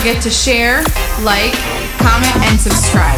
forget to share, like, comment, and subscribe.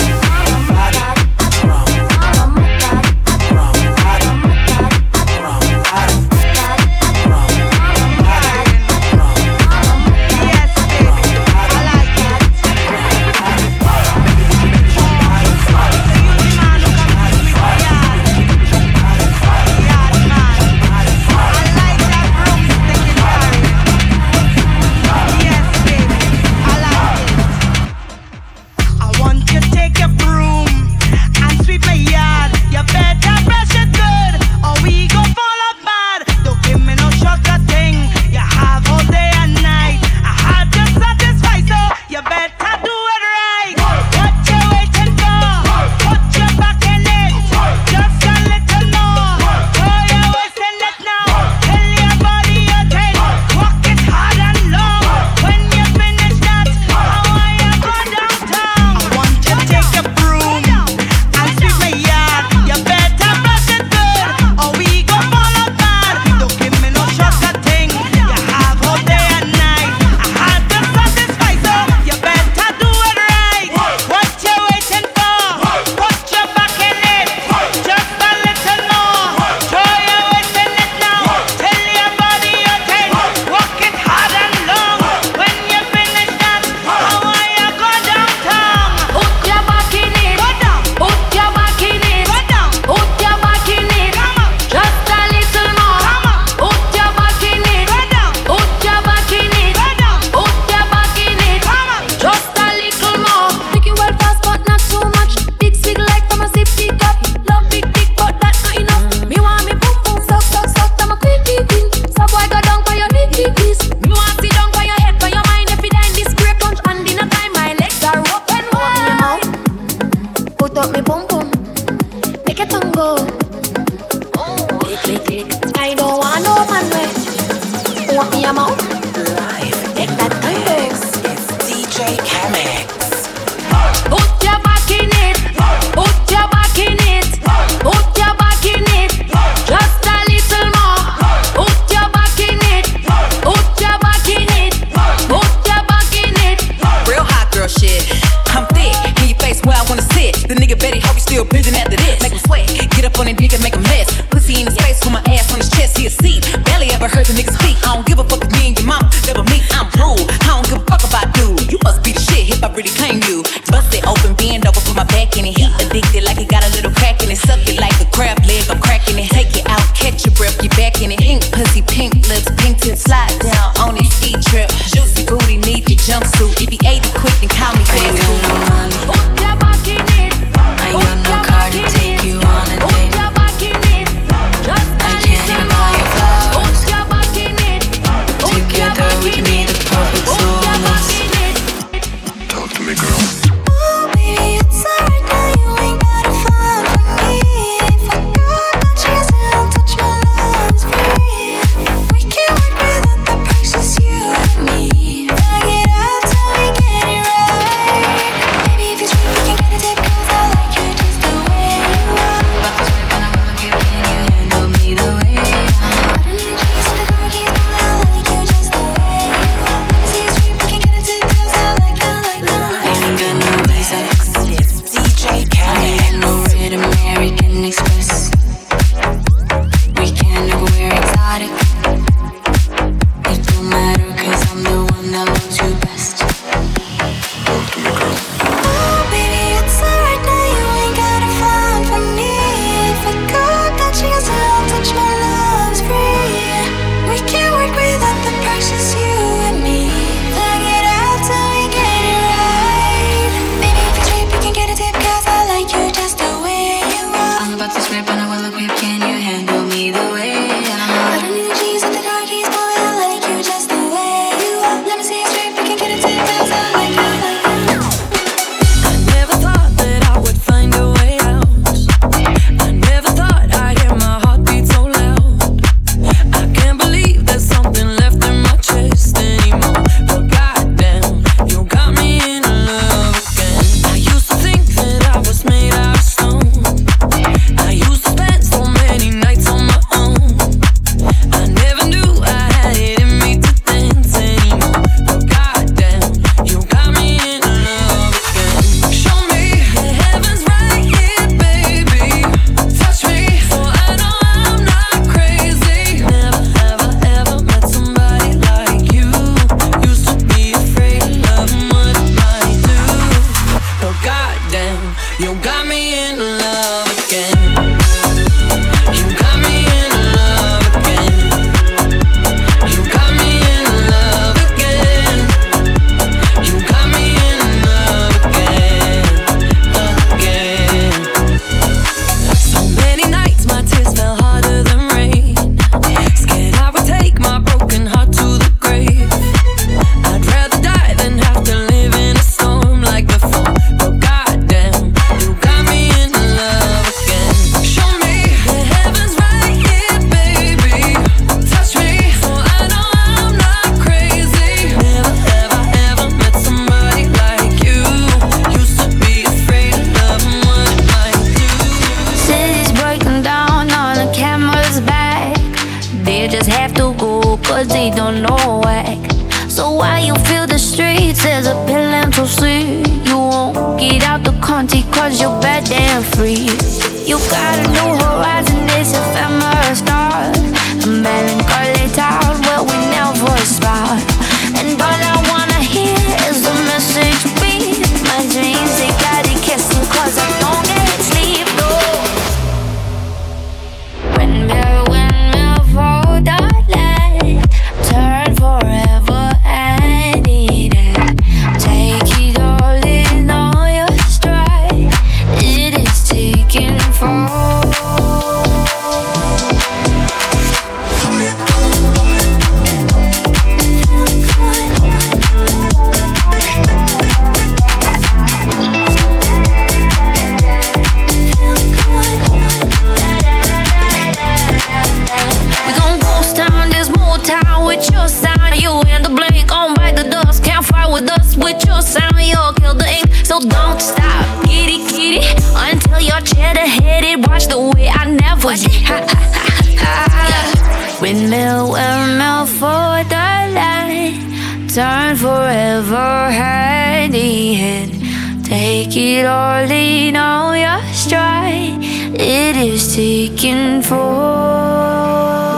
Turn forever hand in hand. Take it all in all your stride. It is taken for.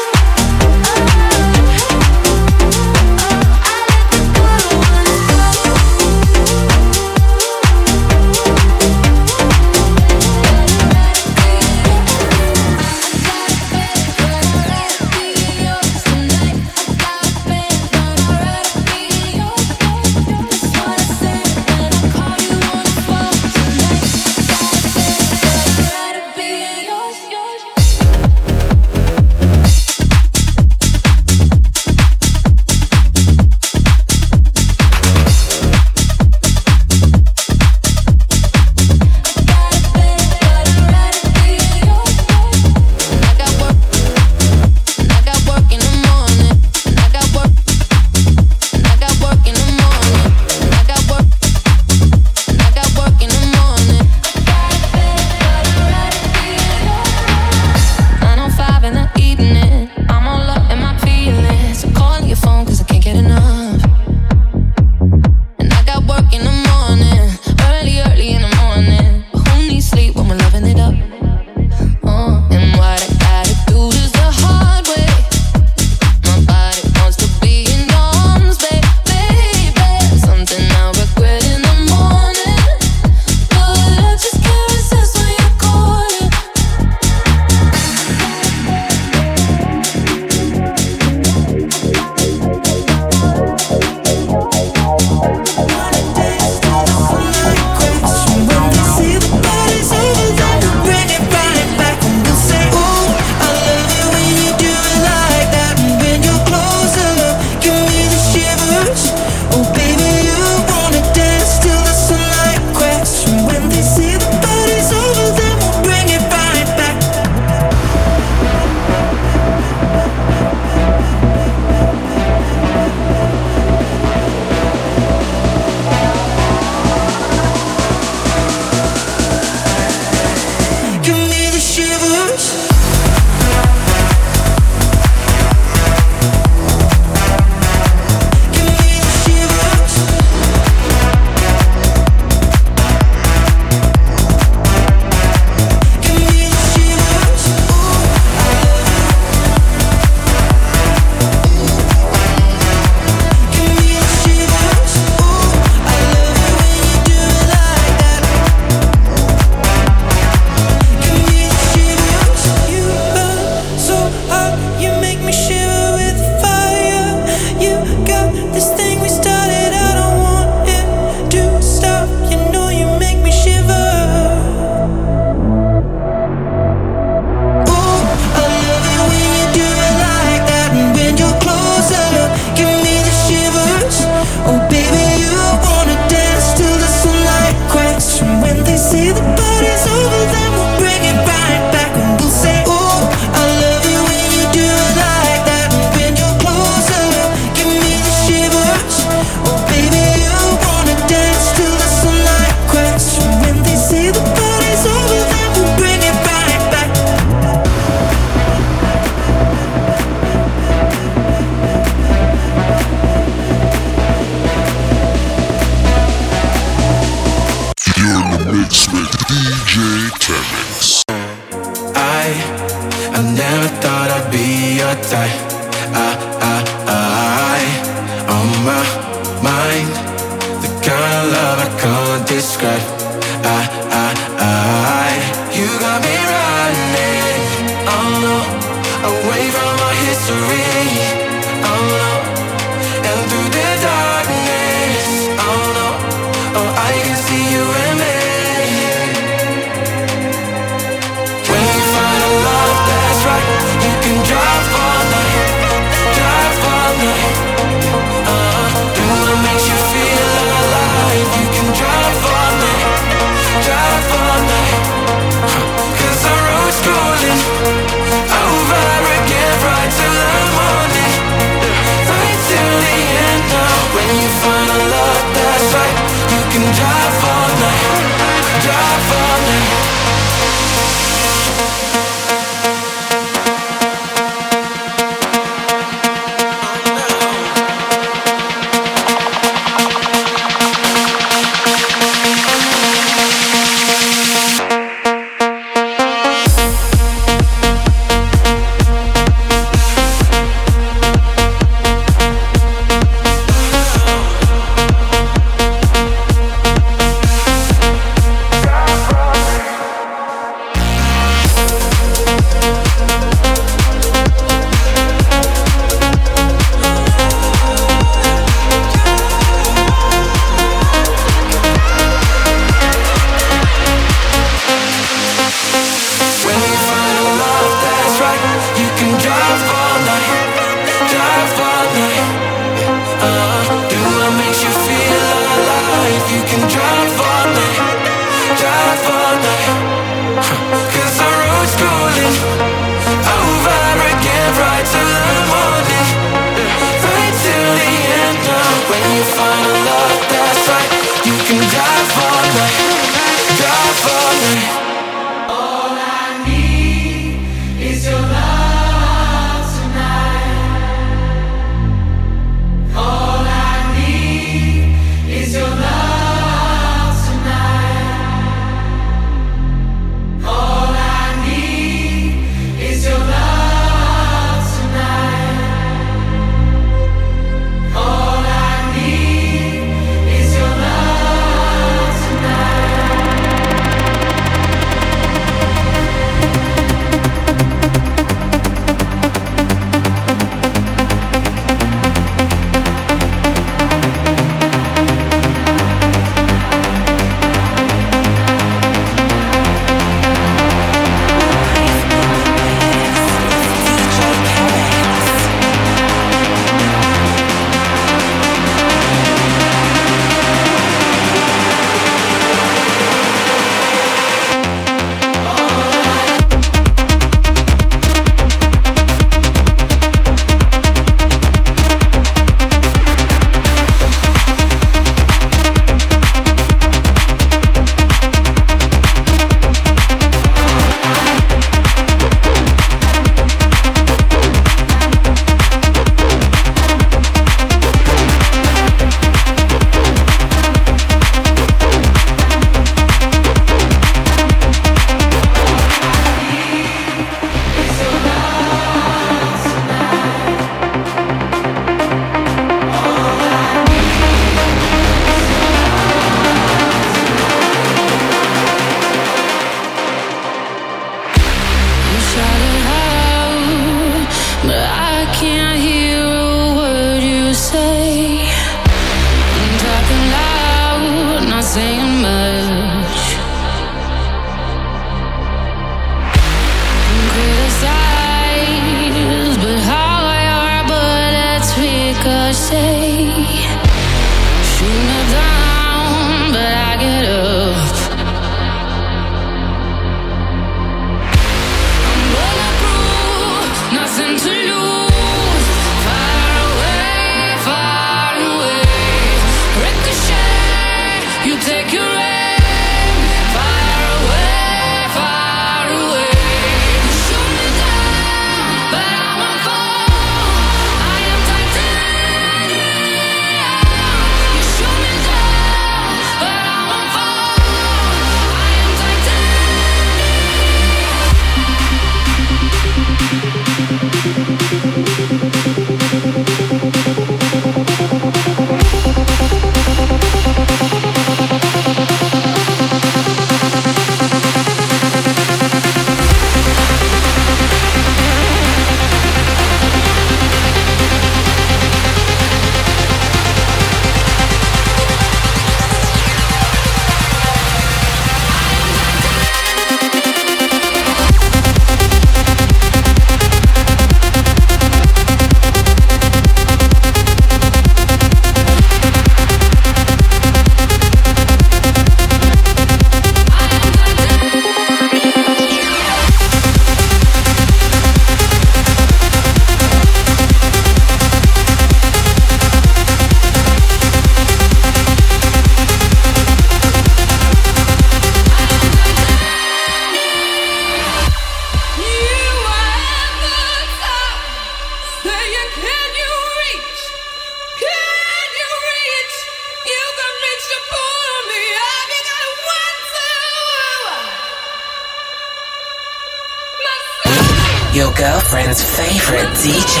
Girlfriend's favorite DJ.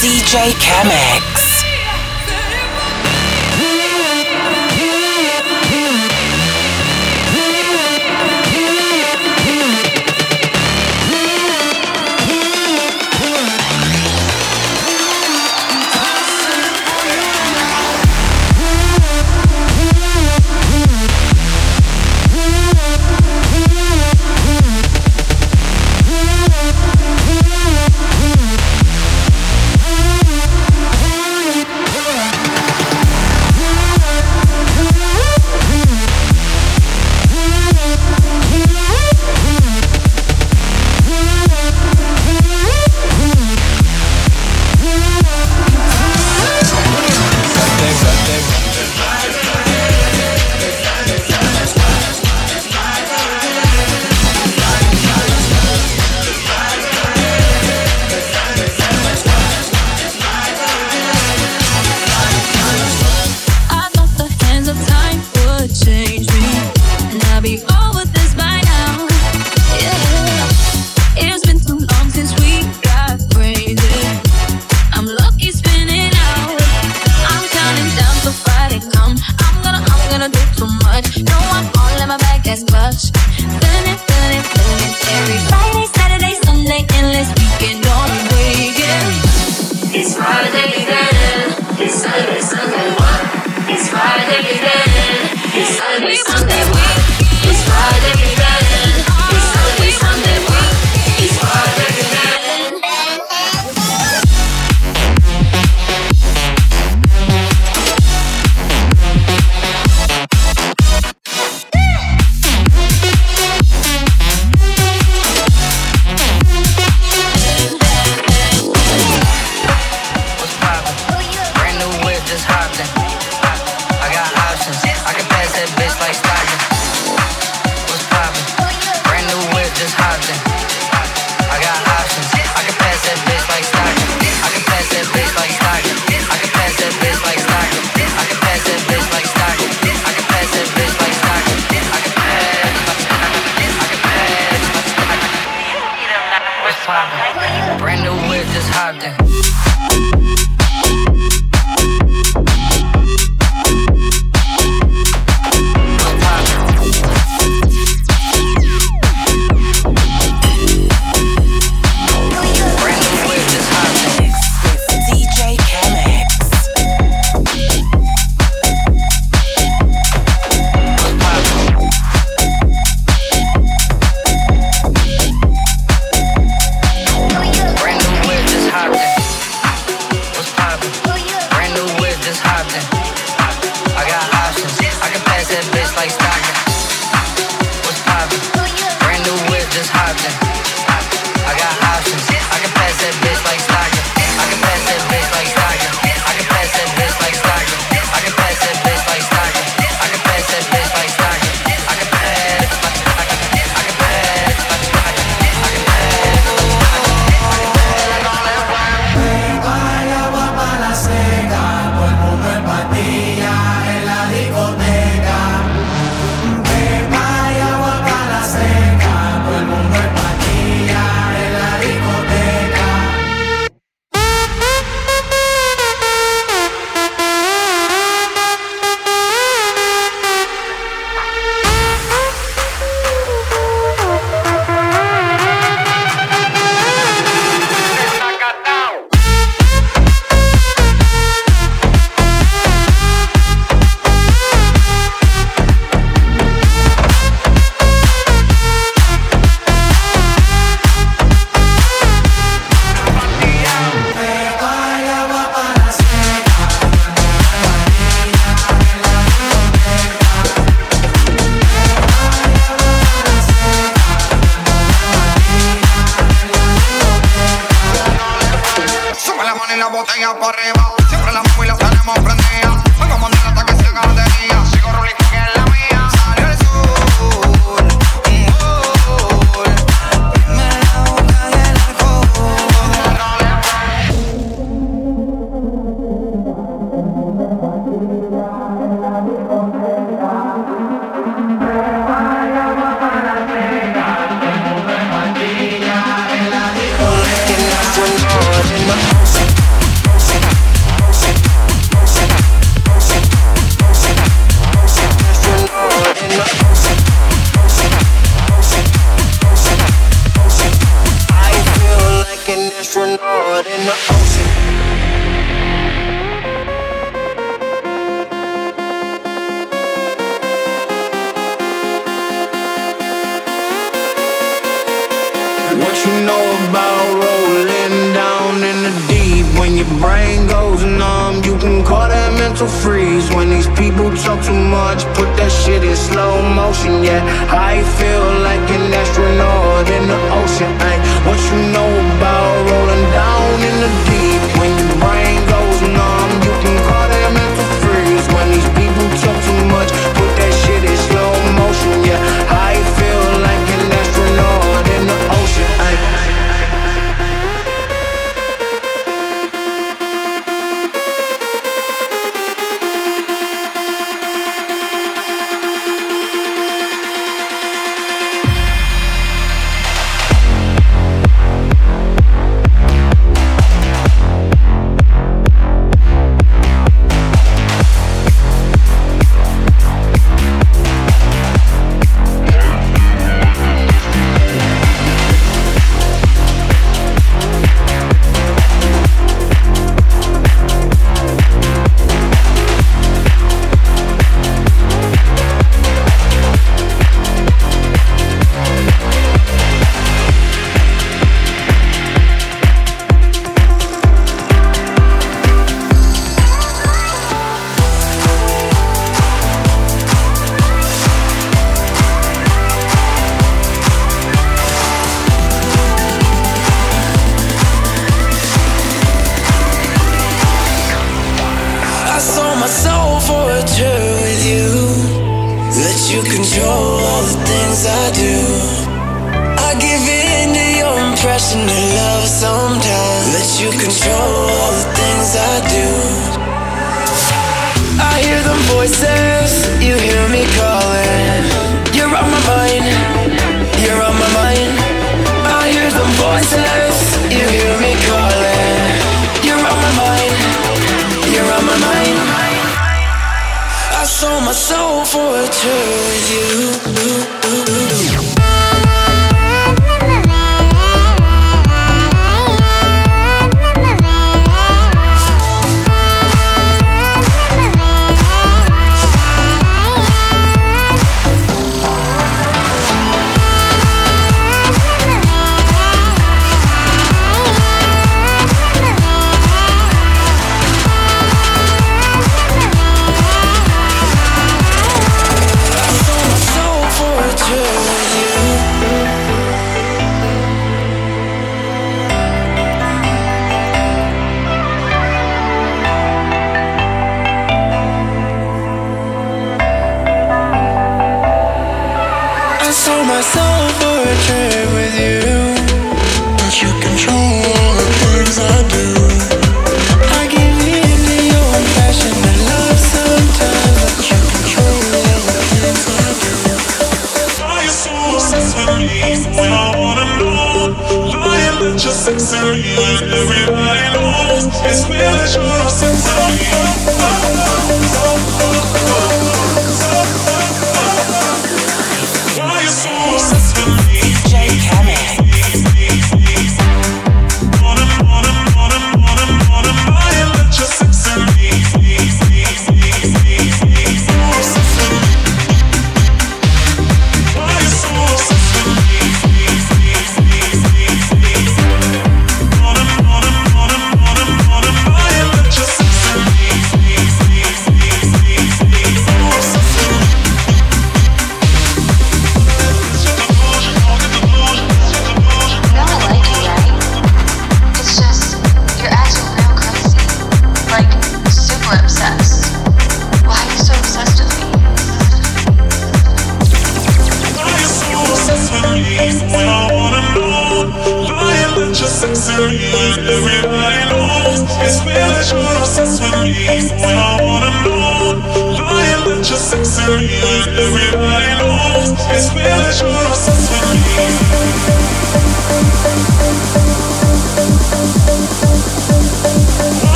DJ Chemics.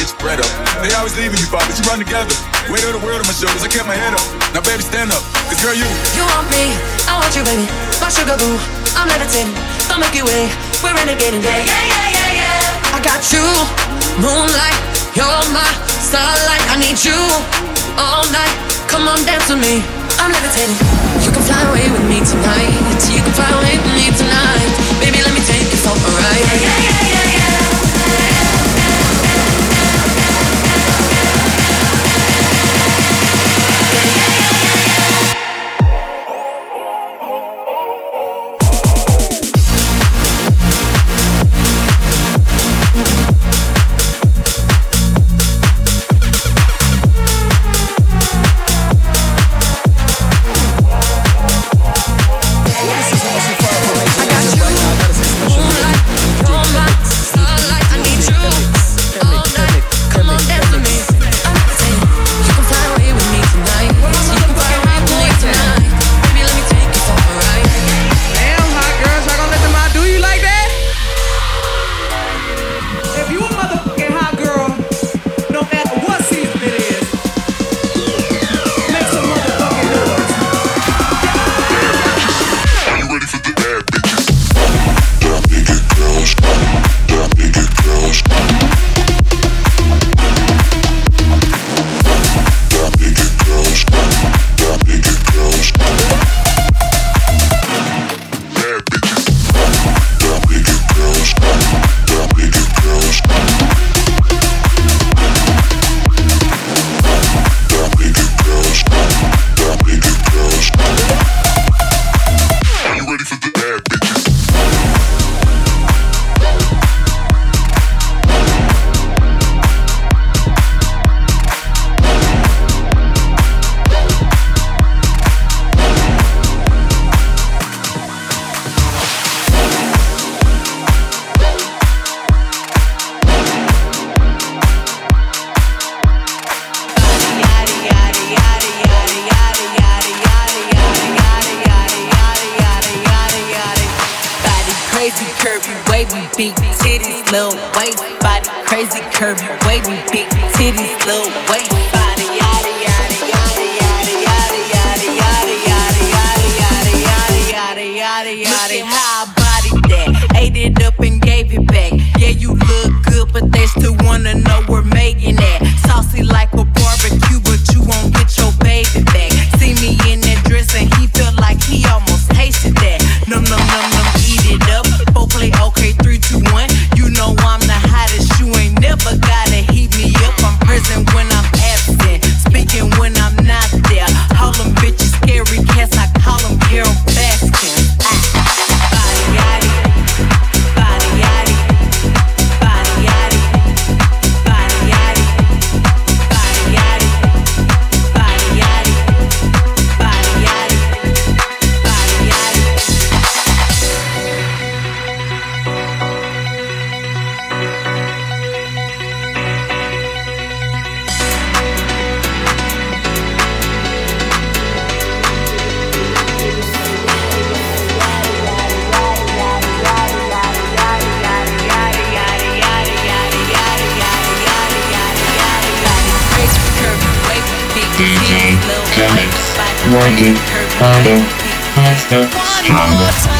get spread up. They always leaving you, Bob, but you run together. Weight to of the world on my shoulders, I kept my head up. Now, baby, stand up, cause girl, you. You want me, I want you, baby. My sugar boo, I'm levitating. The Milky Way, we're renegading, yeah, yeah, yeah, yeah, yeah. I got you, moonlight, you're my starlight. I need you all night. Come on, dance with me. I'm levitating. You can fly away with me tonight. You can fly away with me tonight. Baby, let me take you for a ride. yeah, yeah. yeah. working, harder, faster, stronger.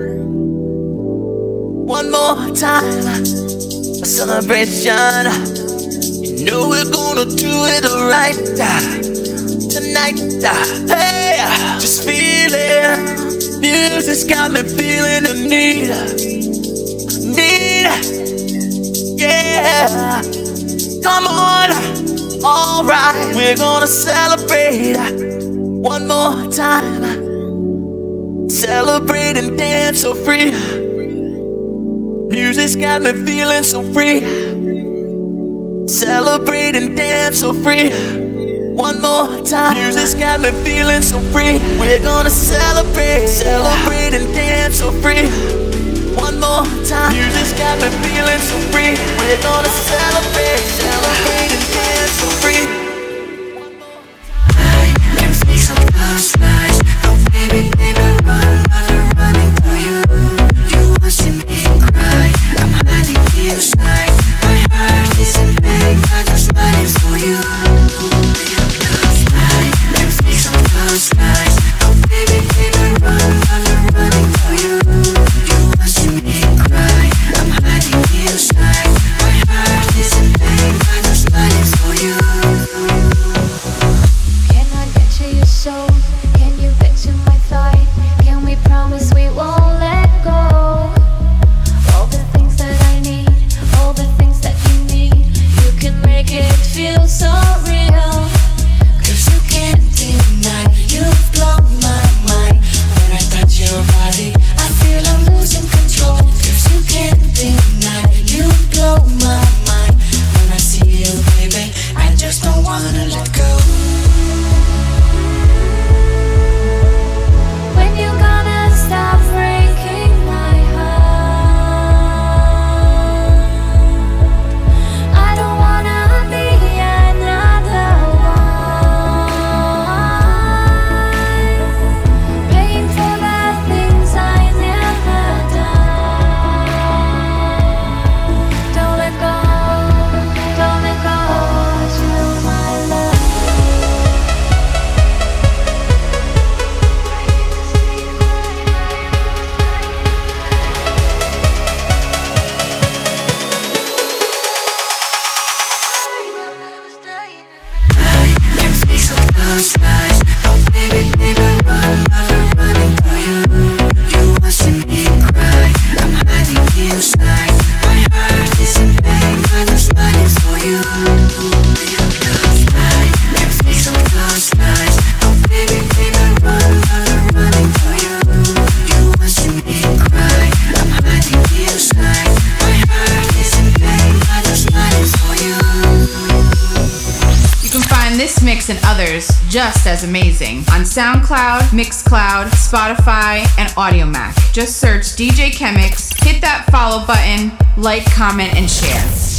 One more time. A celebration. You know we're gonna do it right tonight. Hey, just feeling. Music's got me feeling the need. Need. Yeah. Come on. Alright, we're gonna celebrate one more time. Celebrate and dance so free. Music's got me feeling so free. Celebrate and dance so free. One more time. Music's got me feeling so free. We're gonna celebrate, celebrate and dance so free. One more time. Music's got me feeling so free. We're gonna celebrate, celebrate and dance so free. Can see some close lies. Oh baby, baby, run, run, running to you. You want see me? I'm hiding inside. My heart is in pain. I just running for you. SoundCloud, Mixcloud, Spotify, and Audiomack. Just search DJ Chemics, hit that follow button, like, comment, and share.